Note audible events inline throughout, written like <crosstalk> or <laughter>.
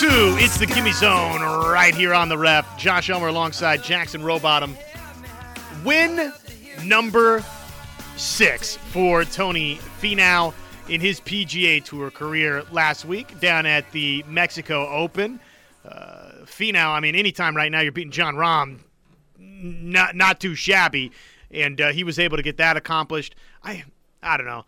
two, it's the Gimme Zone right here on the ref. Josh Elmer alongside Jackson Rowbottom. Win number six for Tony Finau in his PGA Tour career last week down at the Mexico Open. Uh, Finau, I mean, anytime right now you're beating Jon Rahm, not not too shabby, and uh, he was able to get that accomplished. I I don't know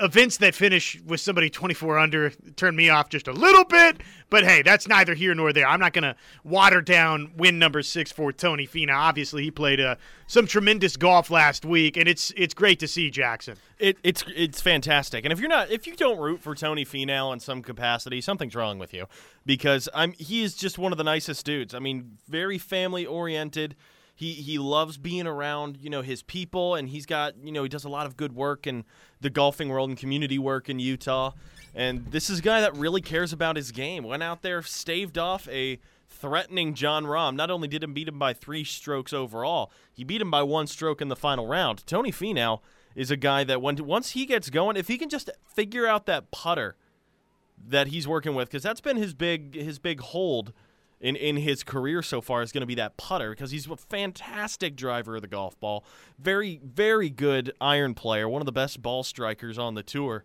events that finish with somebody 24 under turn me off just a little bit. But hey, that's neither here nor there. I'm not going to water down win number six for Tony Finau. Obviously, he played uh, some tremendous golf last week, and it's it's great to see Jackson. It, it's it's fantastic. And if you're not if you don't root for Tony Finau in some capacity, something's wrong with you because I'm he is just one of the nicest dudes. I mean, very family oriented he he loves being around you know his people and he's got you know he does a lot of good work in the golfing world and community work in Utah. And this is a guy that really cares about his game. Went out there staved off a threatening Jon Rahm. Not only did he beat him by 3 strokes overall he beat him by one stroke in the final round. Tony Finau is a guy that when once he gets going if he can just figure out that putter that he's working with cuz that's been his big his big hold in, in his career so far is going to be that putter because he's a fantastic driver of the golf ball. Very, very good iron player, one of the best ball strikers on the tour.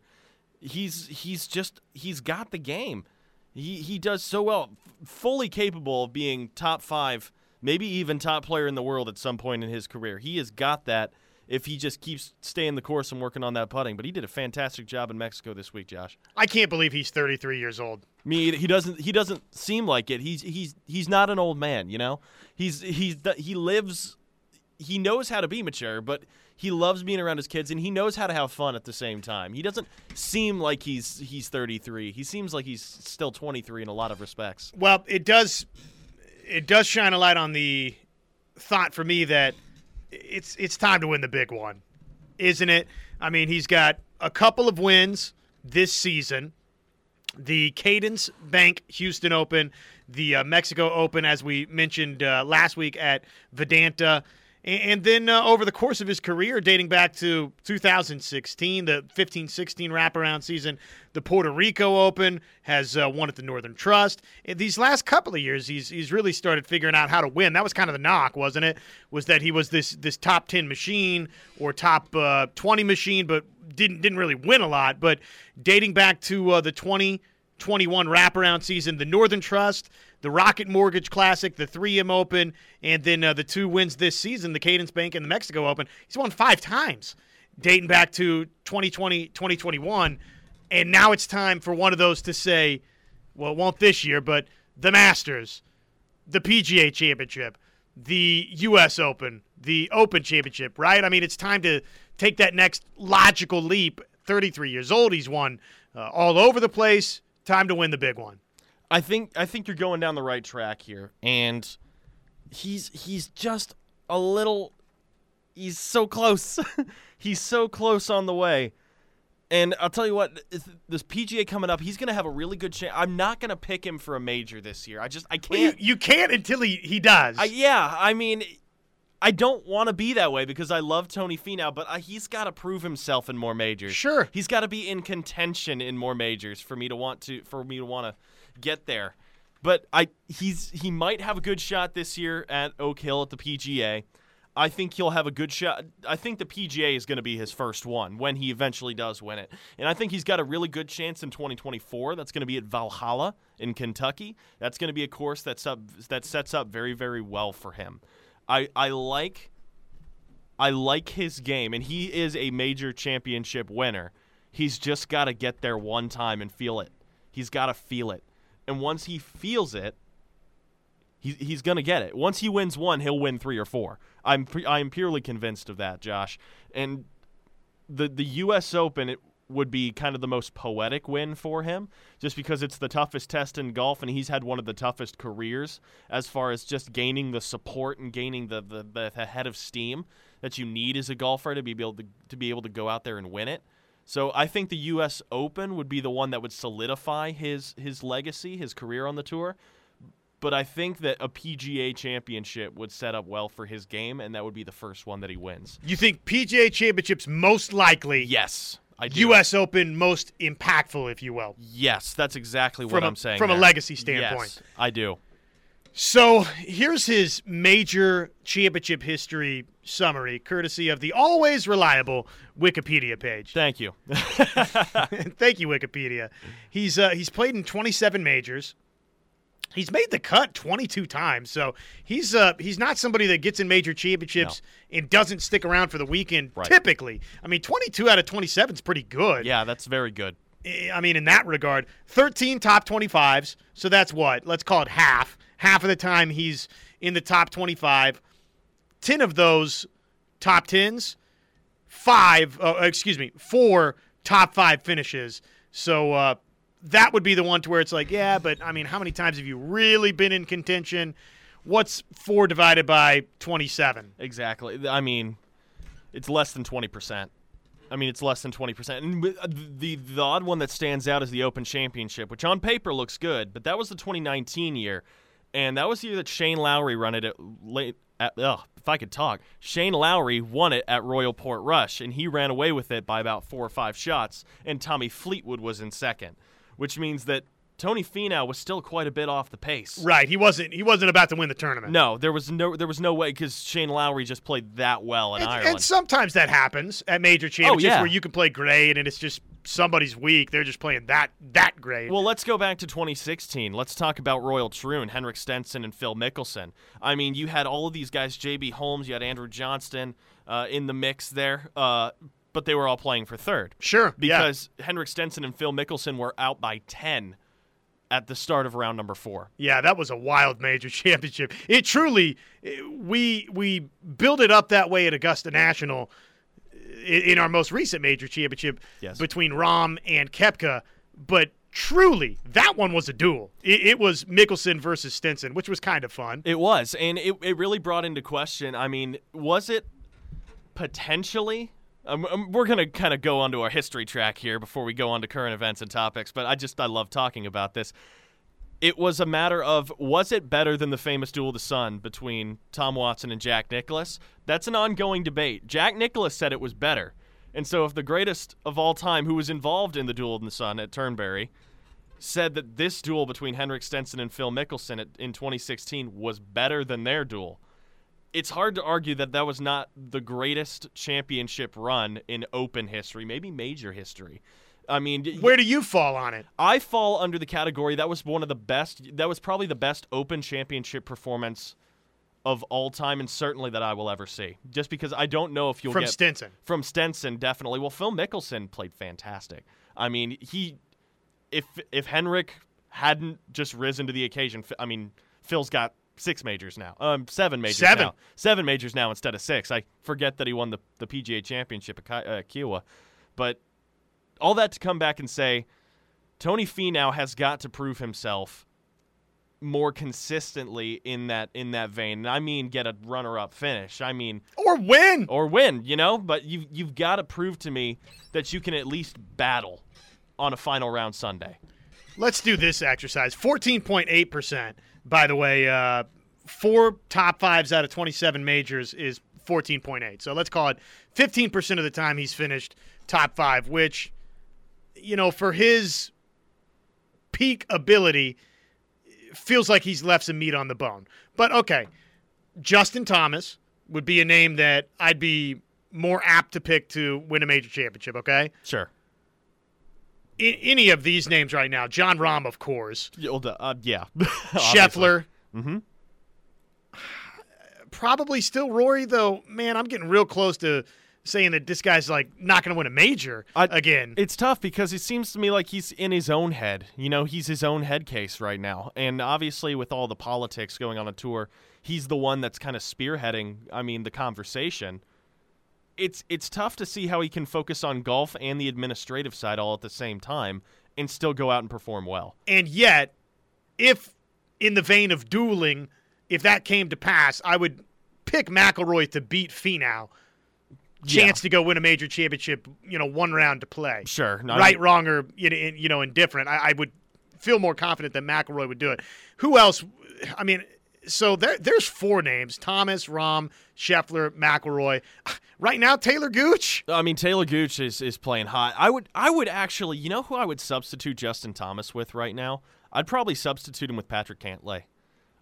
He's he's just he's got the game. He he does so well, fully capable of being top five, maybe even top player in the world at some point in his career. He has got that if he just keeps staying the course and working on that putting. But he did a fantastic job in Mexico this week, Josh. I can't believe he's 33 years old. Me, he doesn't. He doesn't seem like it. He's he's he's not an old man. You know, he's he's he lives. He knows how to be mature, but he loves being around his kids, and he knows how to have fun at the same time. He doesn't seem like he's he's 33. He seems like he's still 23 in a lot of respects. Well, it does it does shine a light on the thought for me that it's it's time to win the big one, isn't it? I mean, he's got a couple of wins this season the Cadence Bank Houston Open, the uh, Mexico Open, as we mentioned uh, last week at Vidanta. And then uh, over the course of his career, dating back to 2016, the 15 16 wraparound season, the Puerto Rico Open has uh, won at the Northern Trust. In these last couple of years, he's, he's really started figuring out how to win. That was kind of the knock, wasn't it? Was that he was this, this top 10 machine or top uh, 20 machine, but didn't, didn't really win a lot. But dating back to uh, the 2021 wraparound season, the Northern Trust the Rocket Mortgage Classic, the 3M Open, and then uh, the two wins this season, the Cadence Bank and the Mexico Open. He's won five times dating back to 2020, 2021. And now it's time for one of those to say, well, it won't this year, but the Masters, the PGA Championship, the U.S. Open, the Open Championship, right? I mean, it's time to take that next logical leap. 33 years old, he's won uh, all over the place. Time to win the big one. I think I think you're going down the right track here, and he's he's just a little. He's so close. <laughs> he's so close on the way. And I'll tell you what, this PGA coming up, he's going to have a really good chance. I'm not going to pick him for a major this year. I just I can't. Well, you, you, can't until he he does. I, yeah, I mean, I don't want to be that way because I love Tony Finau, but uh, he's got to prove himself in more majors. Sure, he's got to be in contention in more majors for me to want to for me to want to get there. But I he's he might have a good shot this year at Oak Hill at the PGA. I think he'll have a good shot. I think the PGA is going to be his first one when he eventually does win it. And I think he's got a really good chance in 2024. That's going to be at Valhalla in Kentucky. That's going to be a course that's up that sets up very very well for him. I I like I like his game and he is a major championship winner. He's just got to get there one time and feel it. He's got to feel it and once he feels it, he, he's going to get it. Once he wins one, he'll win three or four. I'm pre- I'm purely convinced of that, Josh. And the the U.S. Open it would be kind of the most poetic win for him, just because it's the toughest test in golf, and he's had one of the toughest careers as far as just gaining the support and gaining the the, the head of steam that you need as a golfer to be able to to be able to go out there and win it. So I think the U.S. Open would be the one that would solidify his his legacy, his career on the tour. But I think that a PGA Championship would set up well for his game, and that would be the first one that he wins. You think PGA Championship's most likely? Yes. U.S. Open most impactful, if you will, Yes, that's exactly from what I'm saying. from a legacy standpoint. Yes, I do. So here's his major championship history summary, courtesy of the always reliable Wikipedia page. Thank you. <laughs> Thank you, Wikipedia. He's uh, he's played in 27 majors. He's made the cut 22 times, so he's uh, he's not somebody that gets in major championships and doesn't stick around for the weekend. Right. Typically, I mean, 22 out of 27 is pretty good. yeah, that's very good. I mean, in that regard, 13 top 25s. So that's what? Let's call it half. Half of the time he's in the top 25. 10 of those top 10s, five, uh, excuse me, four top five finishes. So uh, that would be the one to where it's like, yeah, but I mean, how many times have you really been in contention? What's four divided by 27? Exactly. I mean, it's less than 20%. I mean, it's less than 20%. And uh, the the odd one that stands out is the Open Championship, which on paper looks good, but that was the 2019 year. And that was the year that Shane Lowry run it at late at ugh, if I could talk. Shane Lowry won it at Royal Portrush and he ran away with it by about 4 or 5 shots and Tommy Fleetwood was in second, which means that Tony Finau was still quite a bit off the pace. Right. He wasn't. He wasn't about to win the tournament. No, there was no there was no way because Shane Lowry just played that well in And, Ireland. and sometimes that happens at major championships yeah. where you can play great and it's just somebody's weak. They're just playing that that great. Well, let's go back to 2016. Let's talk about Royal Troon, Henrik Stenson, and Phil Mickelson. I mean, you had all of these guys, J.B. Holmes, you had Andrew Johnston uh, in the mix there, uh, but they were all playing for third sure. yeah. because Henrik Stenson and Phil Mickelson were out by 10 at the start of round number four. Yeah, that was a wild major <laughs> championship. It truly we we built it up that way at Augusta National in, in our most recent major championship Yes. between Rahm and Koepka, but truly that one was a duel. It, it was Mickelson versus Stenson, which was kind of fun. It was, and it, it really brought into question. I mean, was it potentially? Um, um, we're gonna kind of go onto our history track here before we go on to current events and topics, but I just I love talking about this. It was a matter of was it better than the famous duel of the sun between Tom Watson and Jack Nicklaus? That's an ongoing debate. Jack Nicklaus said it was better, and so if the greatest of all time, who was involved in the duel the sun at Turnberry, said that this duel between Henrik Stenson and Phil Mickelson at, in 2016 was better than their duel. It's hard to argue that that was not the greatest championship run in open history, maybe major history. I mean, Where do you fall on it? I fall under the category that was one of the best, that was probably the best open championship performance of all time and certainly that I will ever see. Just because I don't know if you'll From get Stenson. from Stenson, definitely. Well, Phil Mickelson played fantastic. I mean, he if if Henrik hadn't just risen to the occasion, I mean, Phil's got six majors now, um, seven majors Seven. now, seven majors now instead of six. I forget that he won the the PGA Championship at Ki- uh, Kiawah, but all that to come back and say, Tony Finau has got to prove himself more consistently in that in that vein. And I mean, get a runner-up finish. I mean, Or win. or win, you know. But you you've got to prove to me that you can at least battle on a final round Sunday. Let's do this exercise. 14.8%, by the way. Uh, four top fives out of 27 majors is 14.8. So let's call it 15% of the time he's finished top five, which, you know, for his peak ability, feels like he's left some meat on the bone. But okay, Justin Thomas would be a name that I'd be more apt to pick to win a major championship, okay? Sure. I- any of these names right now, Jon Rahm, of course, Uh, yeah. <laughs> Scheffler, Mm-hmm. probably still Rory, though. Man, I'm getting real close to saying that this guy's like not going to win a major I- again. It's tough because it seems to me like he's in his own head. You know, he's his own head case right now. And obviously, with all the politics going on a tour, he's the one that's kind of spearheading, I mean, the conversation. It's it's tough to see how he can focus on golf and the administrative side all at the same time and still go out and perform well. and yet, if in the vein of dueling, if that came to pass, I would pick McIlroy to beat Finau. Chance to go win a major championship, you know, one round to play. Sure. Right, wrong, or you know, you know, indifferent. I, I would feel more confident that McIlroy would do it. Who else? I mean, so there, there's four names: Thomas, Rahm, Scheffler, McIlroy. Right now, Talor Gooch. I mean, Talor Gooch is, is playing hot. I would I would actually, you know, who I would substitute Justin Thomas with right now? I'd probably substitute him with Patrick Cantlay.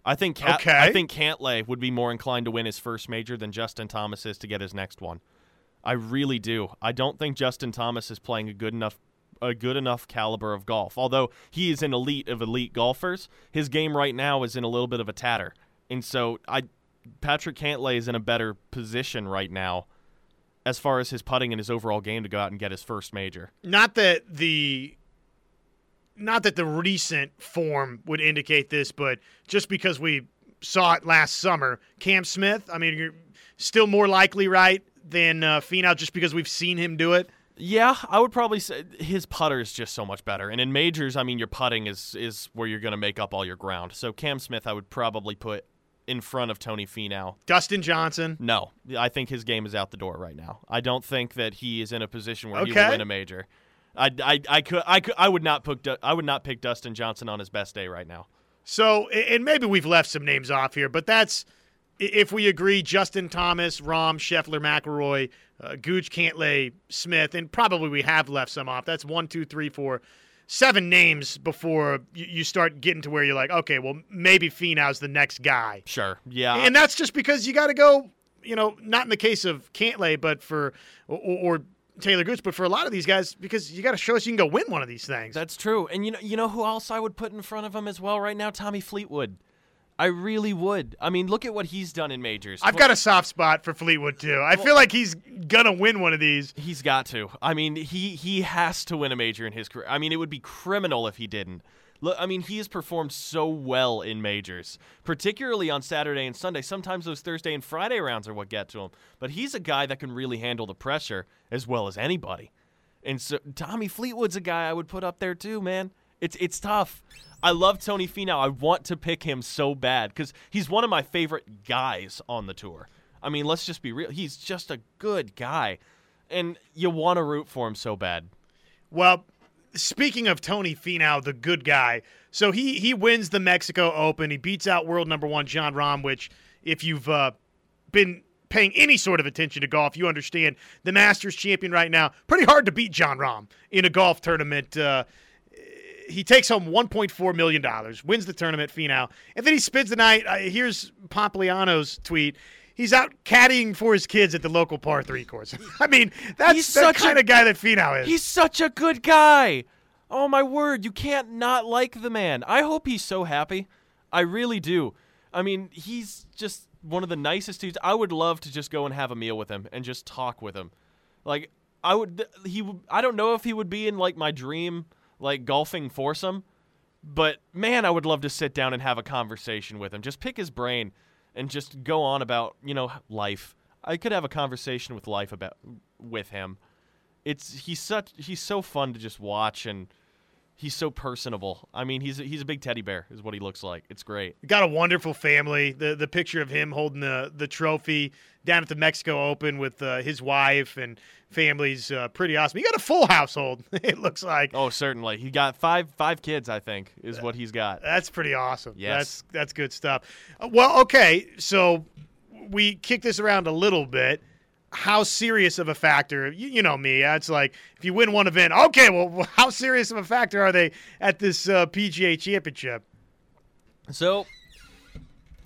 I think Cat- Okay. I think Cantlay would be more inclined to win his first major than Justin Thomas is to get his next one. I really do. I don't think Justin Thomas is playing a good enough a good enough caliber of golf. Although he is an elite of elite golfers, his game right now is in a little bit of a tatter. And so I Patrick Cantlay is in a better position right now as far as his putting and his overall game to go out and get his first major. Not that the not that the recent form would indicate this, but just because we saw it last summer, Cam Smith. I mean, you're still more likely, right, than uh, Finau, just because we've seen him do it. Yeah, I would probably say his putter is just so much better. And in majors, I mean, your putting is is where you're going to make up all your ground. So Cam Smith, I would probably put in front of Tony Finau. Dustin Johnson. No, I think his game is out the door right now. I don't think that he is in a position where he Okay. will win a major. I, I, I could I could I would not pick I would not pick Dustin Johnson on his best day right now. So, and maybe we've left some names off here, but that's if we agree Justin Thomas, Rahm, Scheffler, McIlroy, uh, Gooch, Cantlay, Smith, and probably we have left some off. That's one, two, three, four, seven names before you, you start getting to where you're like, okay, well, maybe Finau's the next guy. Sure, yeah, And that's just because you got to go, you know, not in the case of Cantlay, but for, or, or Talor Gooch, but for a lot of these guys, because you got to show us you can go win one of these things. That's true. And you know, you know who else I would put in front of him as well right now? Tommy Fleetwood. I really would. I mean, look at what he's done in majors. I've got a soft spot for Fleetwood too. I feel like he's gonna win one of these. He's got to. I mean, he he has to win a major in his career. I mean, it would be criminal if he didn't. Look, I mean, he has performed so well in majors, particularly on Saturday and Sunday. Sometimes those Thursday and Friday rounds are what get to him. But he's a guy that can really handle the pressure as well as anybody. And so Tommy Fleetwood's a guy I would put up there too, man. It's it's tough. I love Tony Finau. I want to pick him so bad because he's one of my favorite guys on the tour. I mean, let's just be real. He's just a good guy, and you want to root for him so bad. Well, speaking of Tony Finau, the good guy, so he he wins the Mexico Open. He beats out world number one Jon Rahm, which if you've uh, been paying any sort of attention to golf, you understand the Masters champion right now. Pretty hard to beat Jon Rahm in a golf tournament. Uh, he takes home 1.4 million dollars, wins the tournament, Finau, and then he spends the night. Uh, here's Pompliano's tweet. He's out caddying for his kids at the local par three course. <laughs> I mean, that's He's the such a- kind of guy that Finau is. He's such a good guy. Oh my word, you can't not like the man. I hope he's so happy. I really do. I mean, he's just one of the nicest dudes. I would love to just go and have a meal with him and just talk with him. Like I would he would I don't know if he would be in like my dream like golfing foursome, but man, I would love to sit down and have a conversation with him. Just pick his brain and just go on about, you know, life. I could have a conversation with life about with him it's he's such he's so fun to just watch and he's so personable. I mean, he's a, he's a big teddy bear is what he looks like. It's great. got a wonderful family. The the picture of him holding the the trophy down at the Mexico Open with uh, his wife and family's uh, pretty awesome. He got a full household. <laughs> it looks like Oh, certainly. He got five five kids, I think, is what he's got. that's pretty awesome. Yes. that's that's good stuff. Uh, well, okay, so we kick this around a little bit. How serious of a factor? You, you know me. It's like if you win one event, okay. Well, how serious of a factor are they at this uh, PGA Championship? So,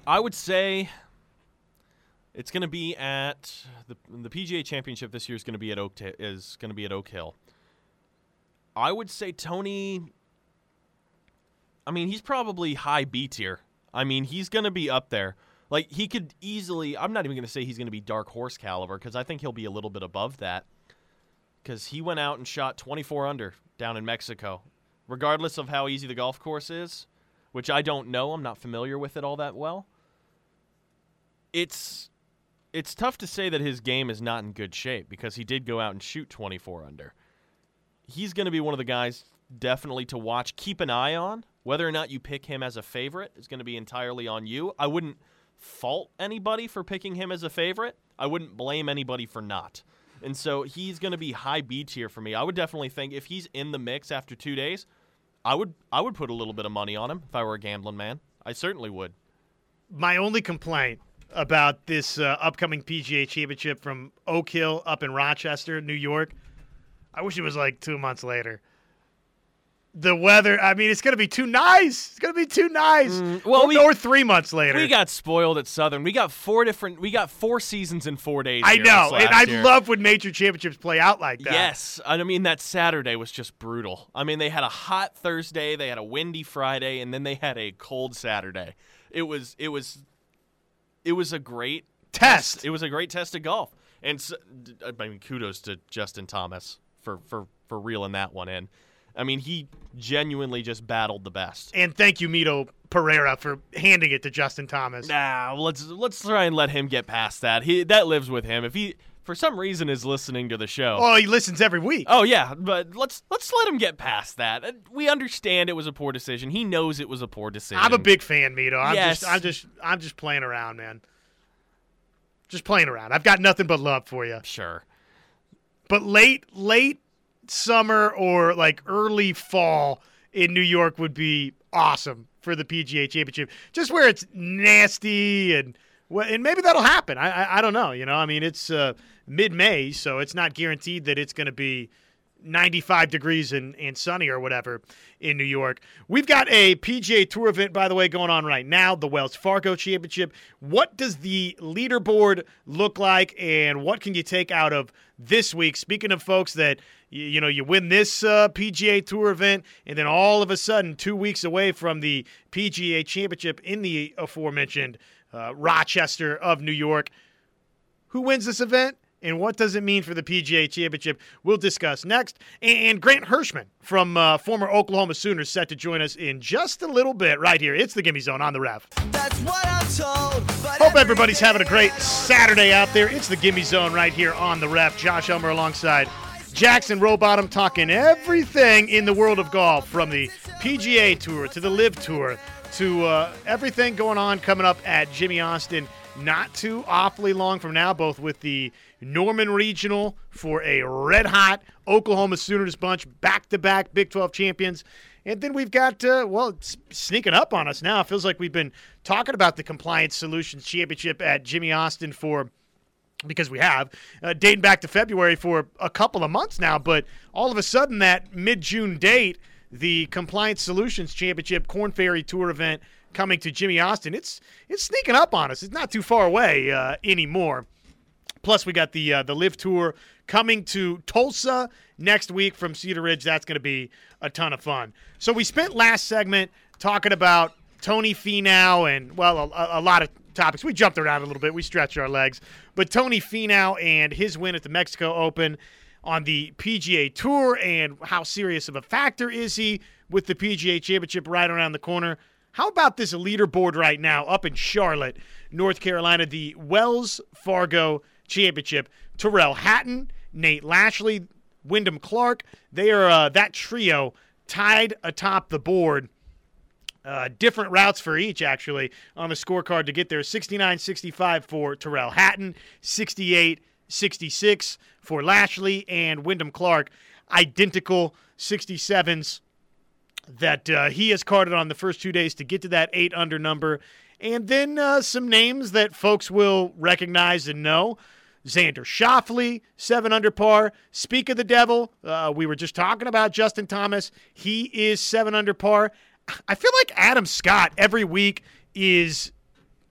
I would say it's going to be at the the PGA Championship this year is going to be at Oak is going to be at Oak Hill. I would say Tony. I mean, he's probably high B tier. I mean, he's going to be up there. Like he could easily. I'm not even going to say he's going to be dark horse caliber because I think he'll be a little bit above that. Because he went out and shot 24 under down in Mexico, regardless of how easy the golf course is which I don't know. I'm not familiar with it all that well. It's it's tough to say that his game is not in good shape because he did go out and shoot 24 under. He's going to be one of the guys definitely to watch, keep an eye on. Whether or not you pick him as a favorite is going to be entirely on you. I wouldn't fault anybody for picking him as a favorite. I wouldn't blame anybody for not. And so he's going to be high B tier for me. I would definitely think if he's in the mix after 2 days, I would I would put a little bit of money on him if I were a gambling man. I certainly would. my only complaint about this uh, upcoming PGA Championship from Oak Hill up in Rochester, New York. I wish it was like two months later. The weather, I mean, it's going to be too nice. It's going to be too nice. Mm, well, or, we- or three months later. We got spoiled at Southern. We got four different. We got four seasons in four days. I know, and I year. love when major championships play out like that. Yes, I mean that Saturday was just brutal. I mean they had a hot Thursday, they had a windy Friday, and then they had a cold Saturday. It was it was it was a great Test. It was a great test of golf, and I mean kudos to Justin Thomas for for for reeling that one in. I mean he genuinely just battled the best. And thank you, Mito Pereira, for handing it to Justin Thomas. Nah, let's let's try and let him get past that. He that lives with him. If he for some reason is listening to the show. Oh, he listens every week. Oh yeah, but let's let's let him get past that. Uh, We understand it was a poor decision. He knows it was a poor decision. I'm a big fan, Mito. I'm Yes. just, I'm just, I'm just playing around, man. Just playing around. I've got nothing but love for you. sure. But late, late summer or like early fall in New York would be awesome for the PGA Championship. Just where it's nasty and and maybe that'll happen. I, I, I don't know. You know, I mean, it's uh, mid-May, so it's not guaranteed that it's going to be 95 degrees and, and sunny or whatever in New York. We've got a PGA Tour event, by the way, going on right now, the Wells Fargo Championship. What does the leaderboard look like, and what can you take out of this week? Speaking of folks that, you, know, you win this uh, PGA Tour event, and then all of a sudden, two weeks away from the PGA Championship in the aforementioned uh, Rochester of New York, who wins this event and what does it mean for the PGA Championship? We'll discuss next. And Grant Hirschman from uh, former Oklahoma Sooners set to join us in just a little bit right here. It's the Gimme Zone on the ref. That's what I'm told. Hope everybody's having a great Saturday out there. It's the Gimme Zone right here on the ref. Josh Elmer alongside Jackson Rowbottom talking everything in the world of golf from the PGA Tour to the LIV Tour to uh, everything going on coming up at Jimmie Austin not too awfully long from now, both with the Norman Regional for a red hot Oklahoma Sooners bunch, back to back Big 12 champions. And then we've got, uh, well, sneaking up on us now. It feels like we've been talking about the Compliance Solutions Championship at Jimmie Austin for because we have uh, dating back to February for a couple of months now. But all of a sudden, that mid June date, the Compliance Solutions Championship Korn Ferry Tour event coming to Jimmie Austin, it's it's sneaking up on us. It's not too far away uh, anymore. Plus, we got the uh, the LIV Tour coming to Tulsa next week from Cedar Ridge. That's going to be a ton of fun. So we spent last segment talking about Tony Finau and well, a, a lot of topics. We jumped around a little bit. We stretched our legs, but Tony Finau and his win at the Mexico Open on the PGA Tour and how serious of a factor is he with the PGA Championship right around the corner? How about this leaderboard right now up in Charlotte, North Carolina, the Wells Fargo Championship? Tyrrell Hatton, Nate Lashley, Wyndham Clark, they are uh, that trio tied atop the board. Uh, different routes for each, actually, on the scorecard to get there. 69 65 for Tyrrell Hatton, 68 66 for Lashley, and Wyndham Clark, identical 67s that uh, he has carded on the first two days to get to that eight under number. And then uh, some names that folks will recognize and know. Xander Schauffele, seven under par. Speak of the devil, uh, we were just talking about Justin Thomas. He is seven under par. I feel like Adam Scott every week is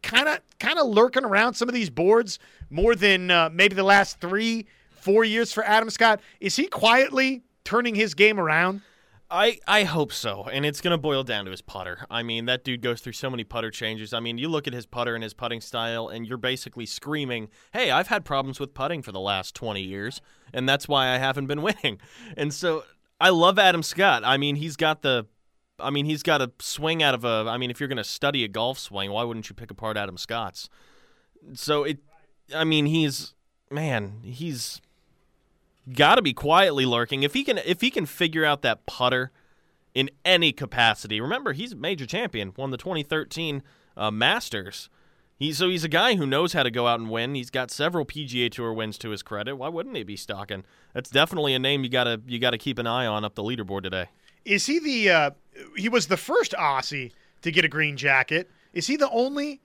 kind of kind of lurking around some of these boards more than uh, maybe the last three, four years for Adam Scott. Is he quietly turning his game around? I, I hope so, and it's going to boil down to his putter. I mean, that dude goes through so many putter changes. I mean, you look at his putter and his putting style, and you're basically screaming, "Hey, I've had problems with putting for the last 20 years, and that's why I haven't been <laughs> winning." And so, I love Adam Scott. I mean, he's got the, I mean, he's got a swing out of a. I mean, if you're going to study a golf swing, why wouldn't you pick apart Adam Scott's? So it, I mean, he's man, he's got to be quietly lurking. If he can, if he can figure out that putter in any capacity. Remember, he's a major champion, won the 2013 uh, Masters. He's so he's a guy who knows how to go out and win. He's got several PGA Tour wins to his credit. Why wouldn't he be stalking? That's definitely a name you gotta you gotta keep an eye on up the leaderboard today. Is he the? Uh, he was the first Aussie to get a green jacket. Is he the only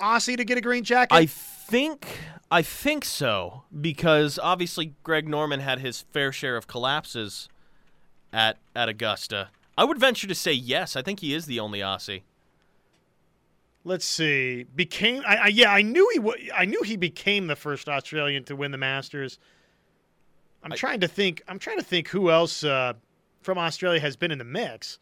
Aussie to get a green jacket? I think I think so because obviously Greg Norman had his fair share of collapses at at Augusta. I would venture to say yes. I think he is the only Aussie. Let's see. Became I, I yeah, I knew he wa- I knew he became the first Australian to win the Masters. I'm I- trying to think. I'm trying to think who else uh, from Australia has been in the mix.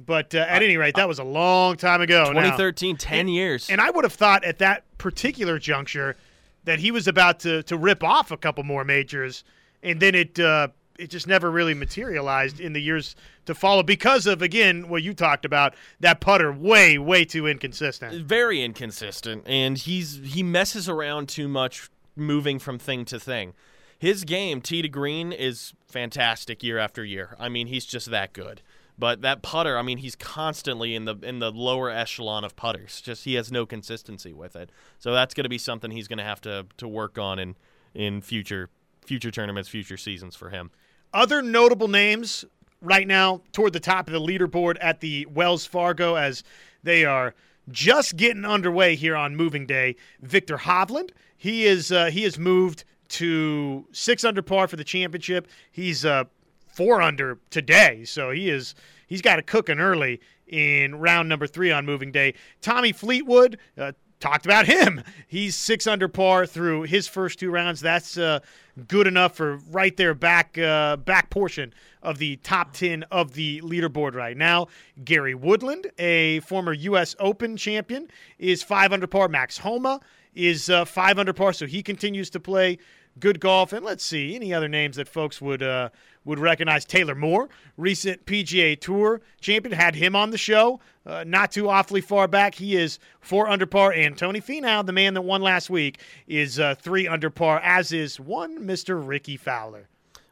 But uh, at any rate, that was a long time ago. now. 2013, 10 years. And I would have thought at that particular juncture that he was about to, to rip off a couple more majors, and then it uh, it just never really materialized in the years to follow because of again what you talked about that putter way way too inconsistent. very inconsistent and he's he messes around too much moving from thing to thing. His game, tee to green, is fantastic year after year. I mean, he's just that good. But that putter, I mean, he's constantly in the in the lower echelon of putters. Just he has no consistency with it. So that's going to be something he's going to have to to work on in in future future tournaments, future seasons for him. Other notable names right now toward the top of the leaderboard at the Wells Fargo as they are just getting underway here on moving day. Viktor Hovland, he is uh, he has moved to six under par for the championship. He's uh, four under today, so he is he's got it cooking early in round number three on moving day. Tommy Fleetwood. Uh, Talked about him. He's six under par through his first two rounds. That's uh, good enough for right there back uh, back portion of the top ten of the leaderboard right now. Gary Woodland, a former U.S. Open champion, is five under par. Max Homa is uh, five under par, so he continues to play good golf. And let's see any other names that folks would uh, would recognize. Taylor Moore, recent PGA Tour champion, had him on the show uh, not too awfully far back. He is four under par, and Tony Finau, the man that won last week, is uh, three under par, as is one Mister Rickie Fowler.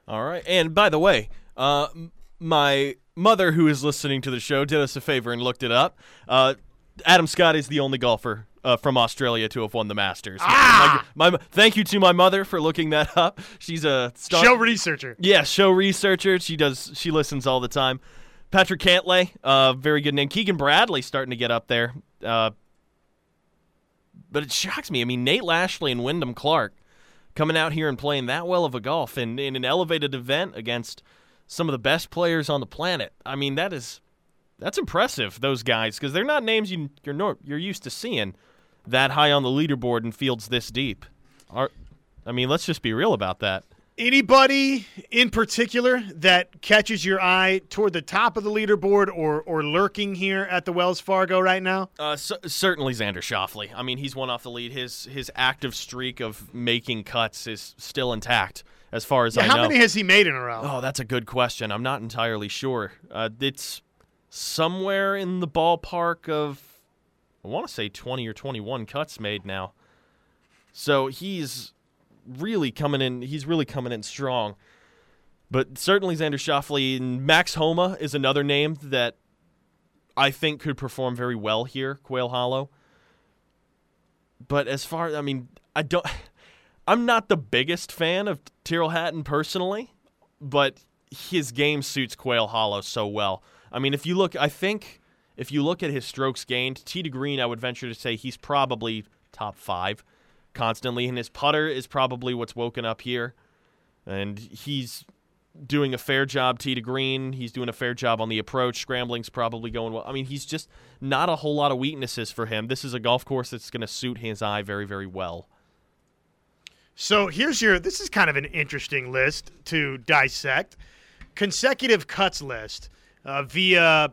All right. And by the way, uh, my mother, who is listening to the show, did us a favor and looked it up. Uh, Adam Scott is the only golfer uh, from Australia to have won the Masters. Ah! My, my- thank you to my mother for looking that up. She's a star- Show researcher. yeah, show researcher. She does. She listens all the time. Patrick Cantlay, uh, very good name. Keegan Bradley starting to get up there. Uh, but it shocks me. I mean, Nate Lashley and Wyndham Clark coming out here and playing that well of a golf in, in an elevated event against some of the best players on the planet. I mean, that is that's impressive. Those guys, because they're not names you, you're nor, you're used to seeing that high on the leaderboard in fields this deep. Are, I mean, let's just be real about that. Anybody in particular that catches your eye toward the top of the leaderboard or or lurking here at the Wells Fargo right now? Uh, c- certainly Xander Schauffele. I mean, he's one off the lead. His his active streak of making cuts is still intact, as far as Yeah, I how know. many has he made in a row? oh, that's a good question. I'm not entirely sure. Uh, it's somewhere in the ballpark of, I want to say 20 or 21 cuts made now. So he's really coming in. He's really coming in strong. But certainly Xander Schauffele and Max Homa is another name that I think could perform very well here, Quail Hollow. But as far, I mean, I don't. <laughs> I'm not the biggest fan of Tyrrell Hatton personally, but his game suits Quail Hollow so well. I mean, if you look, I think if you look at his strokes gained, T to green, I would venture to say he's probably top five constantly, and his putter is probably what's woken up here, and he's doing a fair job tee to green. He's doing a fair job on the approach. Scrambling's probably going well. I mean, he's just not a whole lot of weaknesses for him. This is a golf course that's going to suit his eye very, very well. So here's your. This is kind of an interesting list to dissect. Consecutive cuts list uh, via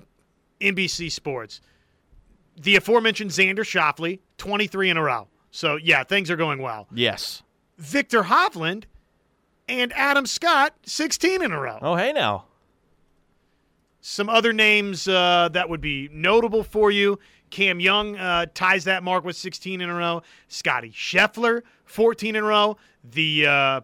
NBC Sports. The aforementioned Xander Schauffele, 23 in a row. So yeah, things are going well. Yes. Viktor Hovland and Adam Scott, 16 in a row. Oh, hey now. Some other names uh, that would be notable for you. Cam Young uh, ties that mark with 16 in a row. Scotty Scheffler, 14 in a row. The uh,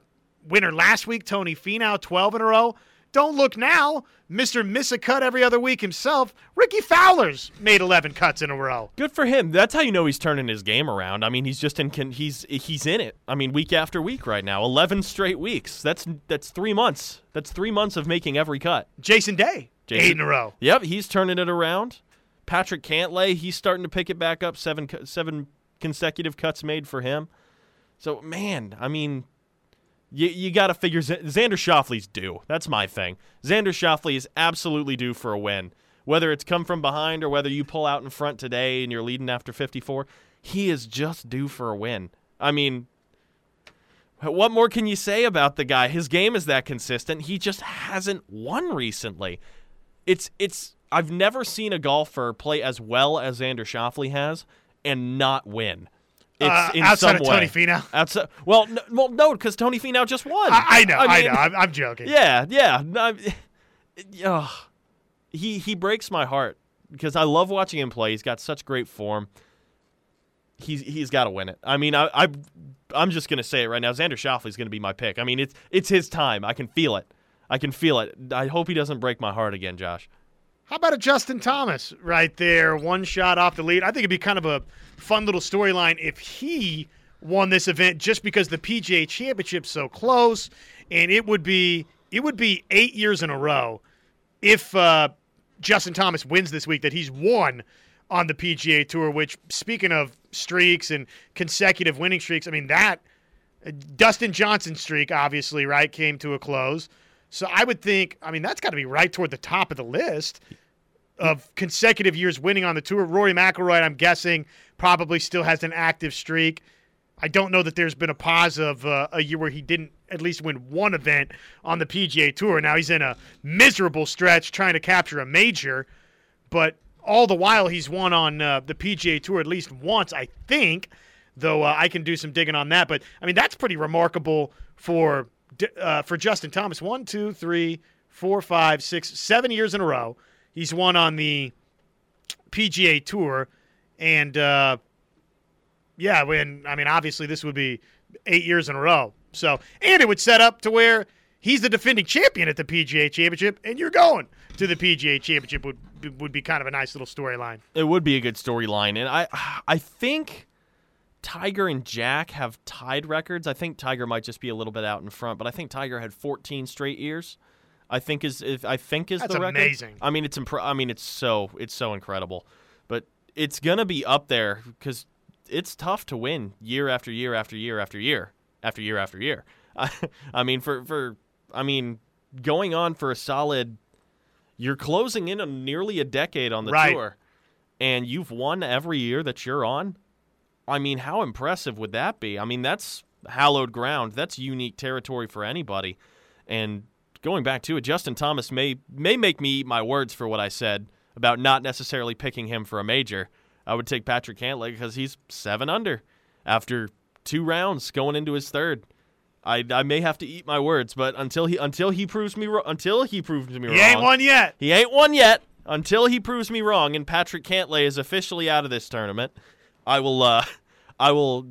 winner last week, Tony Finau, 12 in a row. Don't look now, Mr. Miss a Cut every other week himself. Rickie Fowler's made 11 cuts in a row. Good for him. That's how you know he's turning his game around. I mean, he's just in. Con- he's he's in it. I mean, week after week right now, eleven straight weeks. That's that's three months. That's three months of making every cut. Jason Day, Jason- eight in a row. Yep, he's turning it around. Patrick Cantlay, he's starting to pick it back up. Seven seven consecutive cuts made for him. So man, I mean, you you got to figure Z- Xander Schauffele's due. That's my thing. Xander Schauffele is absolutely due for a win. Whether it's come from behind or whether you pull out in front today and you're leading after 54, he is just due for a win. I mean, what more can you say about the guy? His game is that consistent. He just hasn't won recently. It's it's I've never seen a golfer play as well as Xander Schauffele has and not win. It's Uh, in outside some of Tony way. Finau? Outside, well, no, well, no, because Tony Finau just won. I, I know, I, mean, know. I'm, I'm joking. <laughs> Yeah, yeah. I'm- <laughs> ugh. he he breaks my heart because I love watching him play. He's got such great form. He's he's got to win it. I mean, I, I I'm just gonna say it right now. Xander Schauffele's gonna be my pick. I mean, it's it's his time. I can feel it. I can feel it. I hope he doesn't break my heart again, Josh. How about a Justin Thomas right there, one shot off the lead? I think it'd be kind of a fun little storyline if he won this event just because the PGA Championship's so close, and it would be it would be eight years in a row if uh, Justin Thomas wins this week that he's won on the PGA Tour. Which, speaking of streaks and consecutive winning streaks, I mean that uh, Dustin Johnson streak obviously right came to a close. So I would think, I mean, that's got to be right toward the top of the list of consecutive years winning on the tour. Rory McIlroy, I'm guessing, probably still has an active streak. I don't know that there's been a pause of uh, a year where he didn't at least win one event on the PGA Tour. Now he's in a miserable stretch trying to capture a major, but all the while he's won on uh, the PGA Tour at least once, I think. Though uh, I can do some digging on that, but I mean that's pretty remarkable for uh, for Justin Thomas. One, two, three, four, five, six, seven years in a row. He's won on the PGA Tour, and uh, yeah, when I mean, obviously this would be eight years in a row. So, and it would set up to where he's the defending champion at the PGA Championship, and you're going to the PGA Championship would would be kind of a nice little storyline. It would be a good storyline, and I I think Tiger and Jack have tied records. I think Tiger might just be a little bit out in front, but I think Tiger had 14 straight years. I think is if I think is That's the record. amazing. I mean, it's impre- I mean, it's so it's so incredible, but it's gonna be up there because it's tough to win year after year after year after year after year after year. I, <laughs> I mean, for for I mean, going on for a solid. You're closing in on nearly a decade on the Right. tour, and you've won every year that you're on. I mean, how impressive would that be? I mean, that's hallowed ground. That's unique territory for anybody. And going back to it, Justin Thomas may may make me eat my words for what I said about not necessarily picking him for a major. I would take Patrick Cantlay because he's seven under after two rounds going into his third. I, I may have to eat my words, but until he until he proves me wrong, until he proves me wrong, He ain't won yet. he ain't won yet. Until he proves me wrong, and Patrick Cantlay is officially out of this tournament, I will uh, <laughs> I will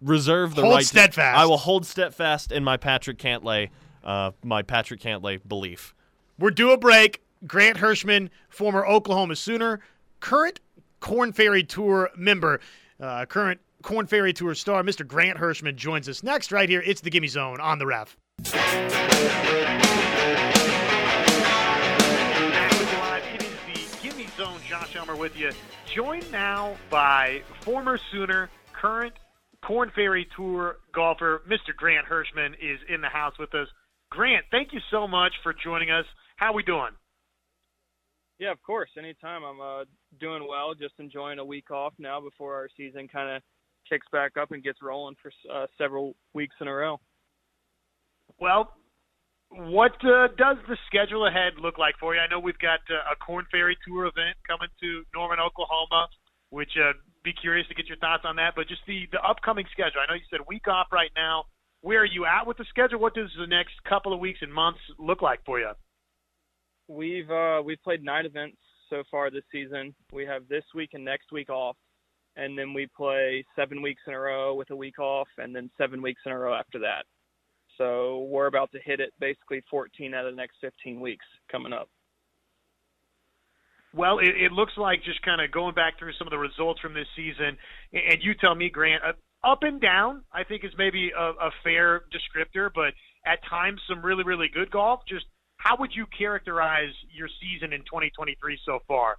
reserve the Hold right. to- steadfast. I will hold steadfast in my Patrick Cantlay, uh, my Patrick Cantlay belief. We're due a break. Grant Hirschman, former Oklahoma Sooner, current Korn Ferry Tour member, uh, current Korn Ferry Tour star, Mr. Grant Hirschman joins us next right here. It's the Gimme Zone on the ref. It is the Gimme Zone. Josh Elmer with you. Joined now by former Sooner, current Korn Ferry Tour golfer, Mr. Grant Hirschman is in the house with us. Grant, thank you so much for joining us. How are we doing? Yeah, of course. Anytime. I'm uh, doing well. Just enjoying a week off now before our season kind of kicks back up and gets rolling for uh, several weeks in a row. Well, what uh, does the schedule ahead look like for you? I know we've got uh, a Korn Ferry Tour event coming to Norman, Oklahoma, which uh, be curious to get your thoughts on that. But just the the upcoming schedule. I know you said week off right now. Where are you at with the schedule? What does the next couple of weeks and months look like for you? We've uh, we've played nine events so far this season. We have this week and next week off, and then we play seven weeks in a row with a week off, and then seven weeks in a row after that. So we're about to hit it basically 14 out of the next 15 weeks coming up. Well, it, it looks like just kind of going back through some of the results from this season, and you tell me, Grant, uh, up and down, I think is maybe a, a fair descriptor, but at times some really, really good golf. Just how would you characterize your season in 2023 so far?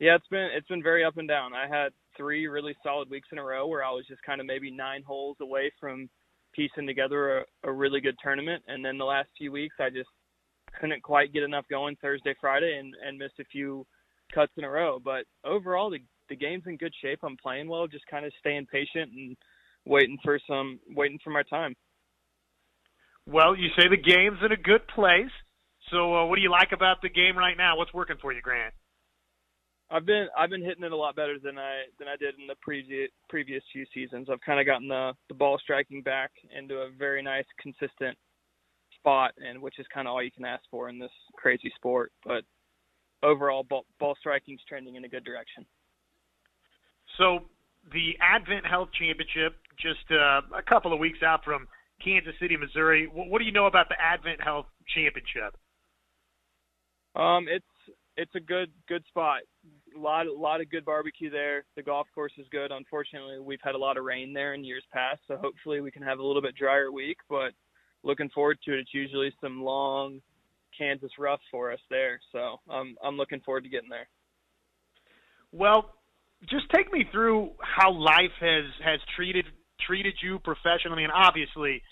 Yeah, it's been it's been very up and down. I had three really solid weeks in a row where I was just kind of maybe nine holes away from piecing together a, a really good tournament, and then the last few weeks I just couldn't quite get enough going Thursday, Friday, and and missed a few cuts in a row. But overall, the the game's in good shape. I'm playing well, just kind of staying patient and waiting for some waiting for my time. Well, you say the game's in a good place. So, uh, what do you like about the game right now? What's working for you, Grant? I've been I've been hitting it a lot better than I than I did in the previous previous few seasons. I've kind of gotten the the ball striking back into a very nice consistent spot, and which is kind of all you can ask for in this crazy sport. But overall, ball, ball striking's trending in a good direction. So the Advent Health Championship, just uh, a couple of weeks out from Kansas City, Missouri. What, what do you know about the Advent Health Championship? Um, it's it's a good good spot. A lot a lot of good barbecue there. The golf course is good. Unfortunately, we've had a lot of rain there in years past, so hopefully we can have a little bit drier week. But looking forward to it. It's usually some long Kansas rough for us there, so I'm I'm looking forward to getting there. Well, just take me through how life has has treated treated you professionally, and obviously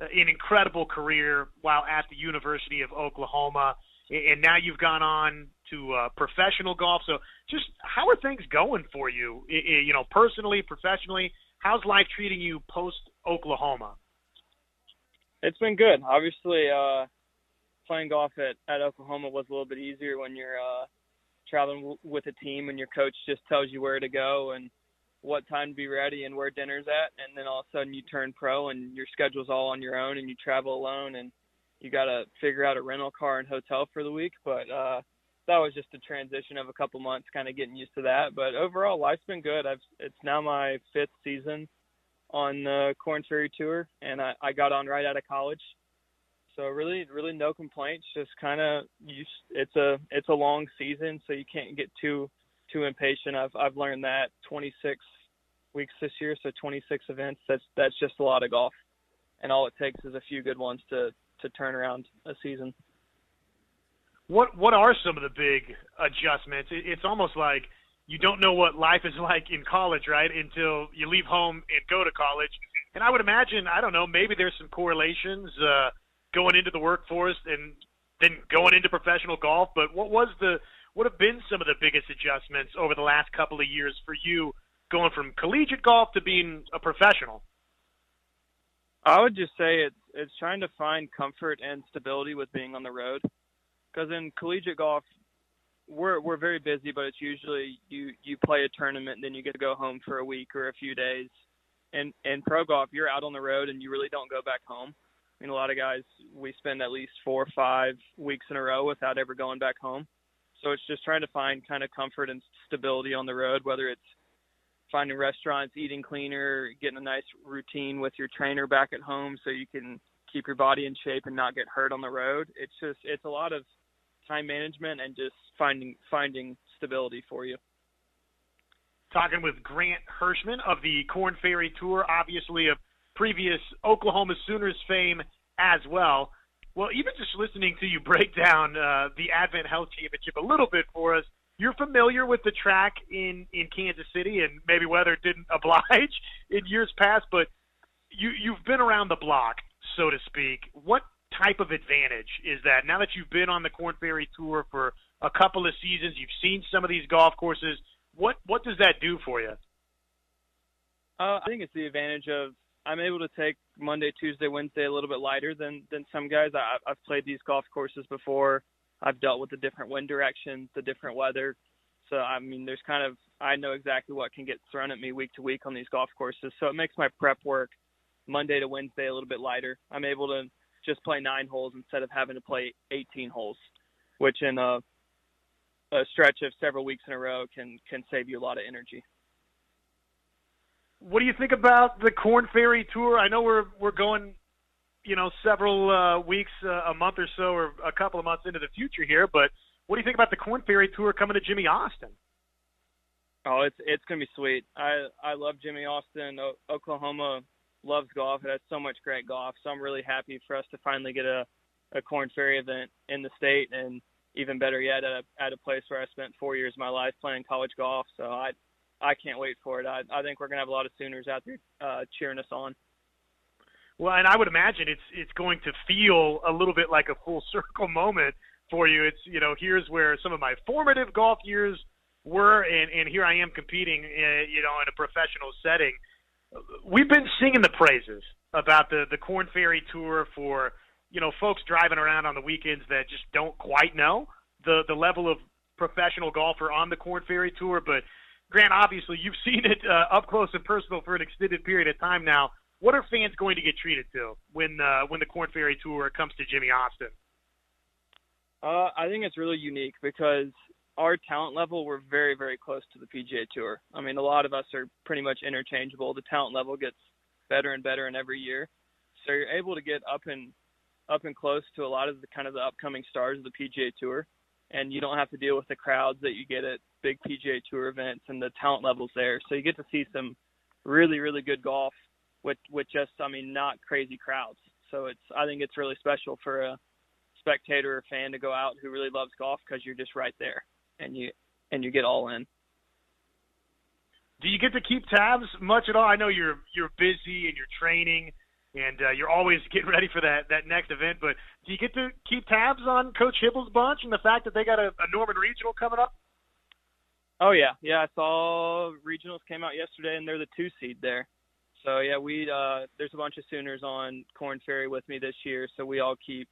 uh, an incredible career while at the University of Oklahoma, and now you've gone on to uh, professional golf. So, just how are things going for you? You know, personally, professionally, how's life treating you post Oklahoma? It's been good. Obviously, uh, playing golf at at Oklahoma was a little bit easier when you're uh, traveling w- with a team and your coach just tells you where to go and what time to be ready and where dinner's at. And then all of a sudden you turn pro and your schedule's all on your own and you travel alone and you got to figure out a rental car and hotel for the week. But uh that was just a transition of a couple months kind of getting used to that. But overall life's been good. I've it's now my fifth season on the Korn Ferry tour and I, I got on right out of college. So really really no complaints just kind of it's a it's a long season so you can't get too too impatient. I've i've learned that 26 weeks this year so 26 events that's that's just a lot of golf. And all it takes is a few good ones to to turn around a season. What what are some of the big adjustments? It's almost like you don't know what life is <laughs> like in college right until you leave home and go to college and i would imagine i don't know maybe there's some correlations uh going into the workforce and then going into professional golf. But what was the what have been some of the biggest adjustments over the last couple of years for you going from collegiate golf to being a professional? I would just say it's it's trying to find comfort and stability with being on the road. Because in collegiate golf, we're we're very busy, but it's usually you you play a tournament, then you get to go home for a week or a few days. And in pro golf, you're out on the road and you really don't go back home. I mean, a lot of guys we spend at least four or five weeks in a row without ever going back home. So it's just trying to find kind of comfort and stability on the road, whether it's finding restaurants, eating cleaner, getting a nice routine with your trainer back at home so you can keep your body in shape and not get hurt on the road. It's just it's a lot of time management and just finding finding stability for you. Talking with Grant Hirschman of the Korn Ferry Tour, obviously a previous Oklahoma Sooners fame as well. Well, even just listening to you break down uh, the Advent Health Championship a little bit for us, you're familiar with the track in in Kansas City, and maybe weather didn't <laughs> oblige in years past, but you you've been around the block, so to speak. What type of advantage is that now that you've been on the Korn Ferry Tour for a couple of seasons, you've seen some of these golf courses. What what does that do for you? Uh, I think it's the advantage of I'm able to take Monday, Tuesday, Wednesday a little bit lighter than than some guys. I, I've played these golf courses before. I've dealt with the different wind directions, the different weather. So I mean, there's kind of I know exactly what can get thrown at me week to week on these golf courses. So it makes my prep work Monday to Wednesday a little bit lighter. I'm able to just play nine holes instead of having to play 18 holes, which in a a stretch of several weeks in a row can can save you a lot of energy. What do you think about the Korn Ferry Tour? I know we're we're going, you know, several uh, weeks, uh, a month or so, or a couple of months into the future here. But what do you think about the Korn Ferry Tour coming to Jimmie Austin? Oh, it's it's gonna be sweet. I I love Jimmie Austin. O- Oklahoma loves golf. It has so much great golf. So I'm really happy for us to finally get a a Korn Ferry event in the state. And even better yet, at a at a place where I spent four years of my life playing college golf. So I I can't wait for it. I I think we're gonna have a lot of Sooners out there uh, cheering us on. Well, and I would imagine it's it's going to feel a little bit like a full <laughs> circle moment for you. It's you know here's where some of my formative golf years were, and and here I am competing, in, you know, in a professional setting. We've been singing the praises about the the Korn Ferry Tour for you know folks driving around on the weekends that just don't quite know the the level of professional golfer on the Korn Ferry Tour. But Grant, obviously, you've seen it uh, up close and personal for an extended period of time now. What are fans going to get treated to when uh, when the Korn Ferry Tour comes to Jimmie Austin? Uh, I think it's really unique because our talent level we're very very close to the PGA Tour. I mean, a lot of us are pretty much interchangeable. The talent level gets better and better in every year, so you're able to get up and up and close to a lot of the kind of the upcoming stars of the PGA Tour, and you don't have to deal with the crowds that you get at big PGA Tour events and the talent levels there. So you get to see some really really good golf with with just I mean not crazy crowds. So it's I think it's really special for a spectator or fan to go out who really loves golf because you're just right there and you and you get all in. Do you get to keep tabs much at all? I know you're you're busy and you're training and uh, you're always <laughs> getting ready for that that next event. But do you get to keep tabs on Coach Hybl's bunch and the fact that they got a, a Norman Regional coming up? Oh yeah, yeah. I saw regionals came out yesterday, and they're the two seed there. So yeah, we uh, there's a bunch of Sooners on Korn Ferry with me this year, so we all keep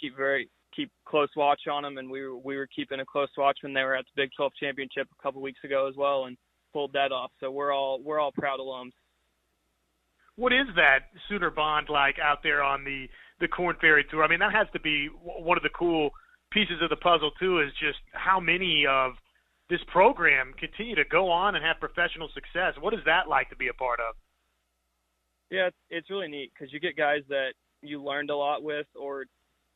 keep very keep close watch on them, and we were we were keeping a close watch when they were at the Big 12 championship a couple weeks ago as well, and pulled that off. So we're all we're all proud alums. What is that Sooner bond like out there on the the Korn Ferry Tour? I mean, that has to be one of the cool pieces of the puzzle too. Is just how many of this program continue to go on and have professional success. What is that like to be a part of? Yeah, it's, it's really neat because you get guys that you learned a lot with, or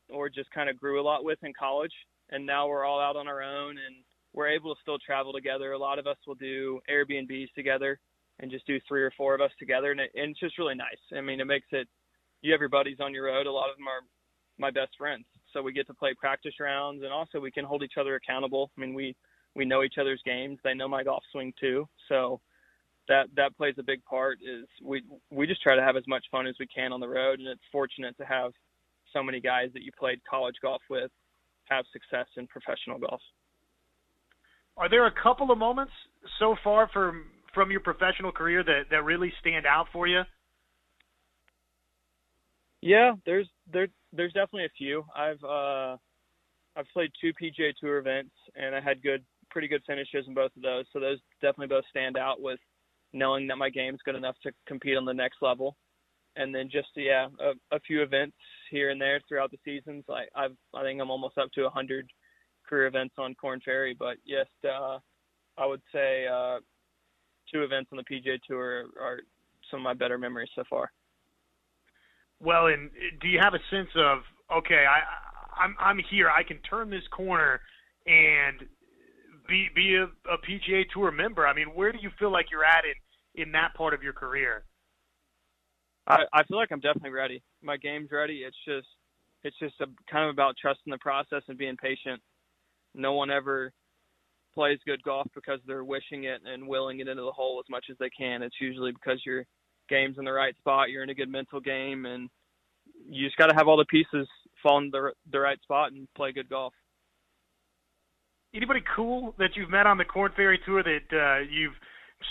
or just kind of grew a lot with in college, and now we're all out on our own and we're able to still travel together. A lot of us will do Airbnbs together and just do three or four of us together, and, it, and it's just really nice. I mean, it makes it you have your buddies on your road. A lot of them are my best friends, so we get to play practice rounds, and also we can hold each other accountable. I mean, we we know each other's games. They know my golf swing too, so that that plays a big part. Is we we just try to have as much fun as we can on the road, and it's fortunate to have so many guys that you played college golf with have success in professional golf. Are there a couple of moments so far from from your professional career that that really stand out for you? Yeah, there's there there's definitely a few. I've uh I've played two PGA Tour events and I had good pretty good finishes in both of those. So those definitely both stand out with knowing that my game's good enough to compete on the next level. And then just yeah, a, a few events here and there throughout the seasons. I I've I think I'm almost up to hundred career events on Korn Ferry. But yes, uh, I would say uh, two events on the PGA Tour are some of my better memories so far. Well, and do you have a sense of okay, I I'm I'm here, I can turn this corner and be be a, a PGA Tour member? I mean, where do you feel like you're at in in that part of your career? I I feel like I'm definitely ready. My game's ready. It's just it's just a, kind of about trusting the process and being patient. No one ever plays good golf because they're wishing it and willing it into the hole as much as they can. It's usually because your game's in the right spot, you're in a good mental game, and you just got to have all the pieces fall in the the right spot and play good golf. Anybody cool that you've met on the Korn Ferry Tour that uh, you've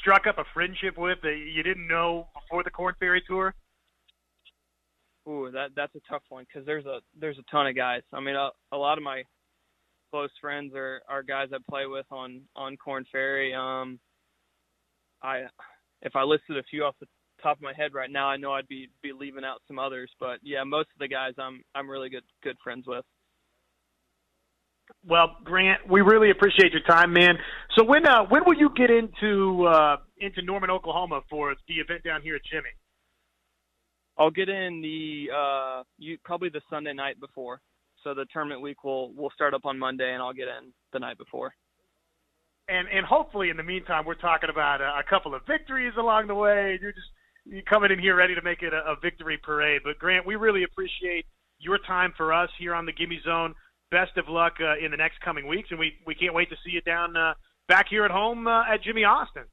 struck up a friendship with that you didn't know before the Korn Ferry Tour? Ooh, that that's a tough one because there's a there's a ton of guys. I mean, a, a lot of my close friends are are guys I play with on on Korn Ferry. Um, I if I listed a few off the top of my head right now, I know I'd be be leaving out some others, but yeah, most of the guys I'm I'm really good good friends with. Well, Grant, we really appreciate your time, man. So when uh, when will you get into uh, into Norman, Oklahoma for the event down here at Jimmie? I'll get in the uh, you probably the Sunday night before. So the tournament week will will start up on Monday, and I'll get in the night before. And and hopefully in the meantime, we're talking about a, a couple of victories along the way. You're just you're coming in here ready to make it a, a victory parade. But Grant, we really appreciate your time for us here on the Gimme Zone. Best of luck uh, in the next coming weeks, and we we can't wait to see you down uh, back here at home uh, at Jimmie Austin.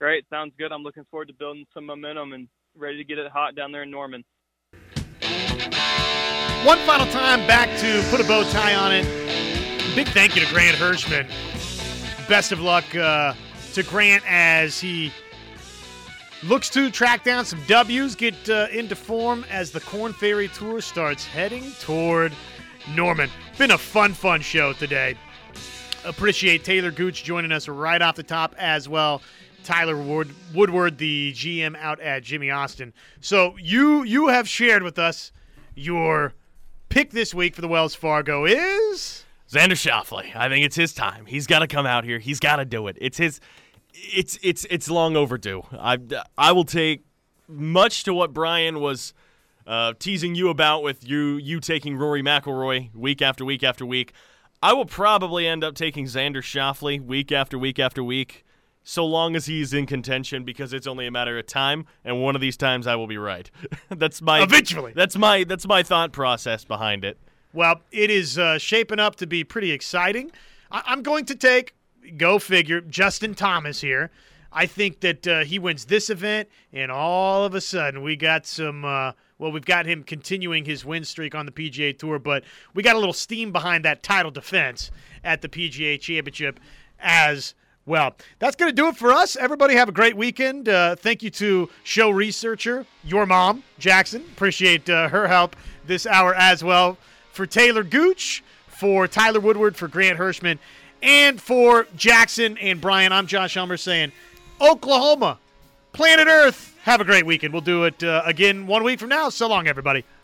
Great, sounds good. I'm looking forward to building some momentum and ready to get it hot down there in Norman. One final time back to put a bow tie on it. Big thank you to Grant Hirschman. Best of luck uh, to Grant as he looks to track down some W's, get uh, into form as the Korn Ferry Tour starts heading toward Norman. Been a fun, fun show today. Appreciate Talor Gooch joining us right off the top as well. Tyler Wood, Woodward, the GM out at Jimmie Austin. So you you have shared with us your pick this week for the Wells Fargo is Xander Schauffele. I think it's his time. He's got to come out here. He's got to do it. It's his. It's it's it's long overdue. I I will take much to what Brian was uh, teasing you about with you you taking Rory McIlroy week after week after week. I will probably end up taking Xander Schauffele week after week after week, so long as he's in contention, because it's only a matter of time, and one of these times I will be right. <laughs> that's my Eventually. That's my that's my thought process behind it. Well, it is uh, shaping up to be pretty exciting. I- I'm going to take, go figure, Justin Thomas here. I think that uh, he wins this event, and all of a sudden we got some. Uh, well, we've got him continuing his win streak on the PGA Tour, but we got a little steam behind that title defense at the PGA Championship as well. That's going to do it for us. Everybody have a great weekend. Uh, thank you to show researcher, your mom, Jackson. Appreciate uh, her help this hour as well. For Talor Gooch, for Tyler Woodward, for Grant Hirschman, and for Jackson and Brian, I'm Josh Elmer saying, Oklahoma, planet Earth, have a great weekend. We'll do it uh, again one week from now. So long, everybody.